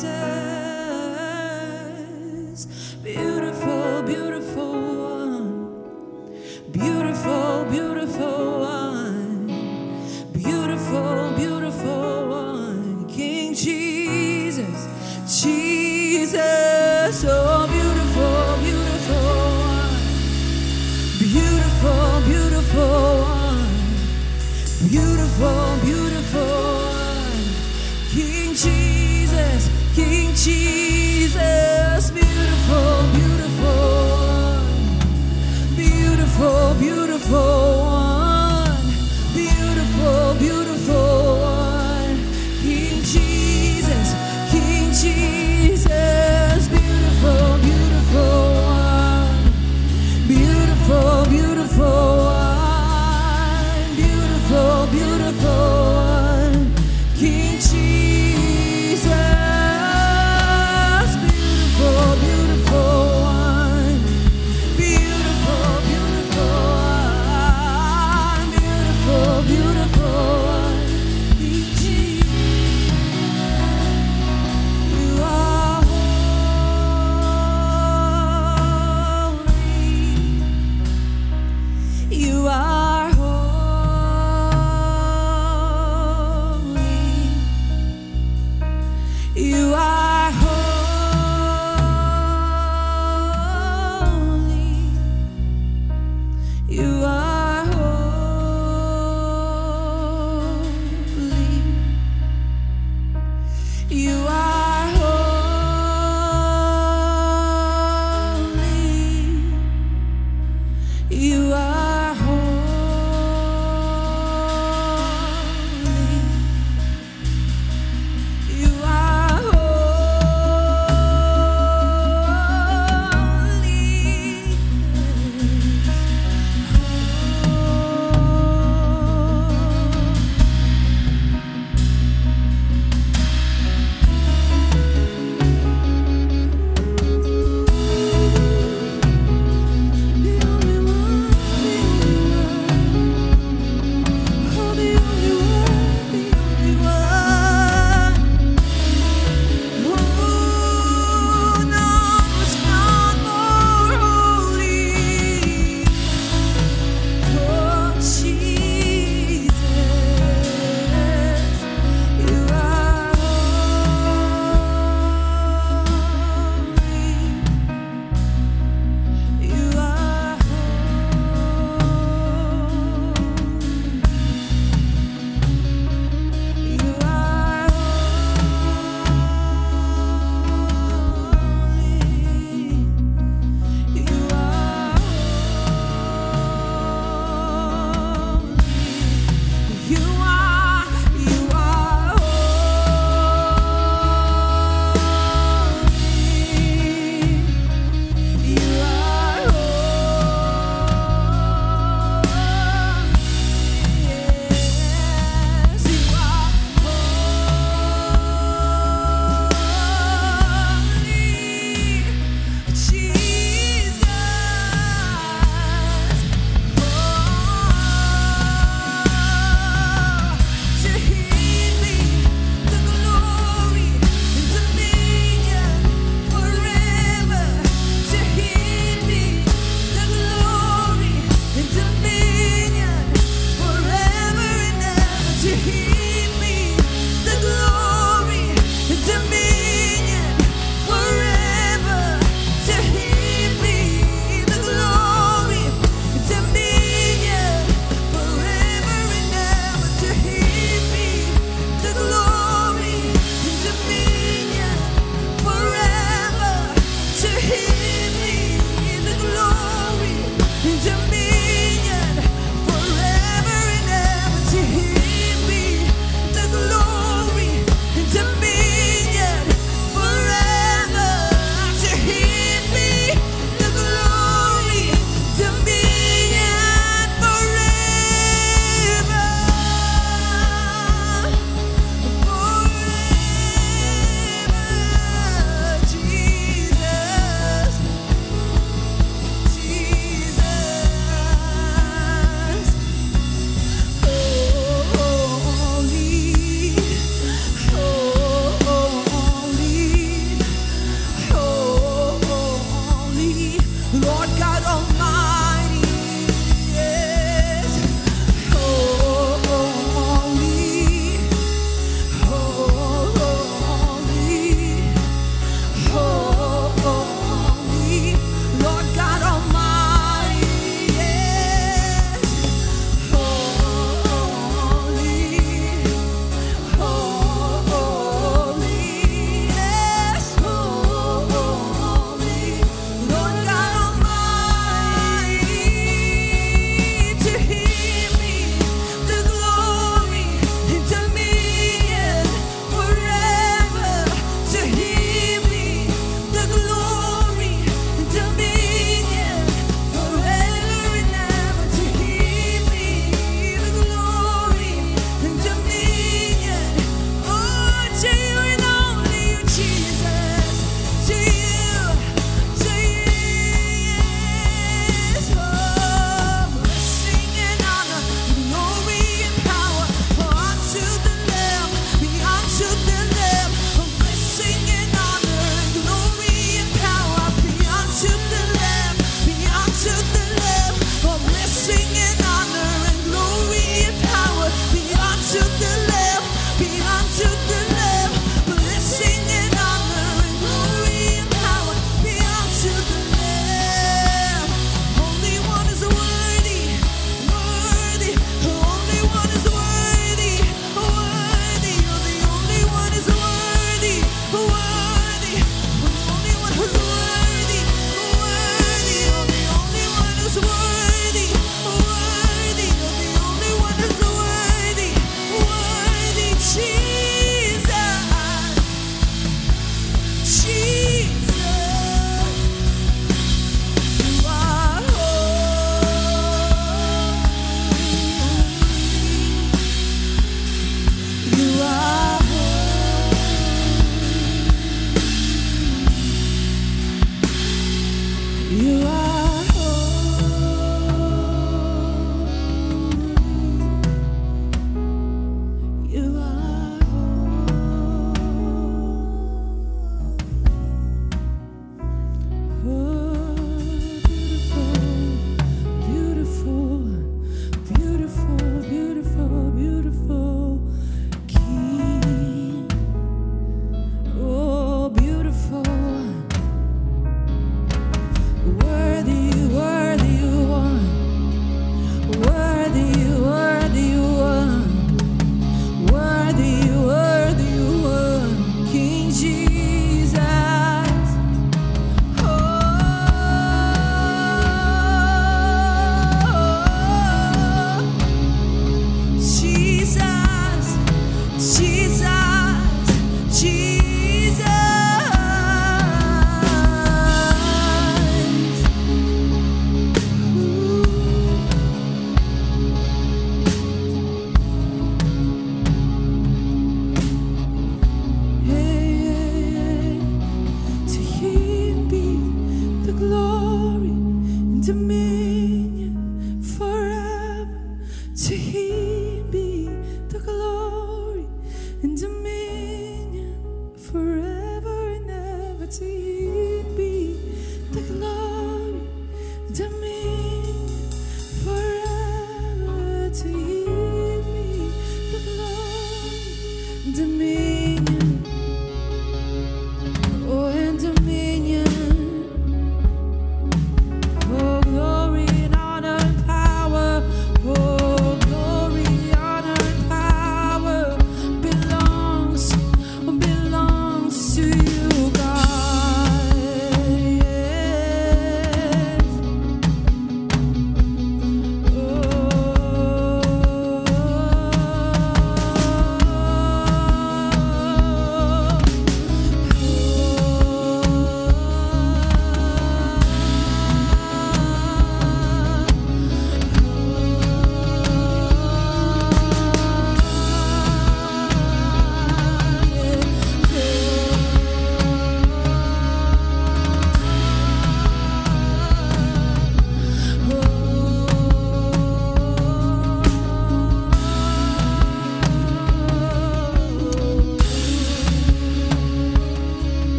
Jesus.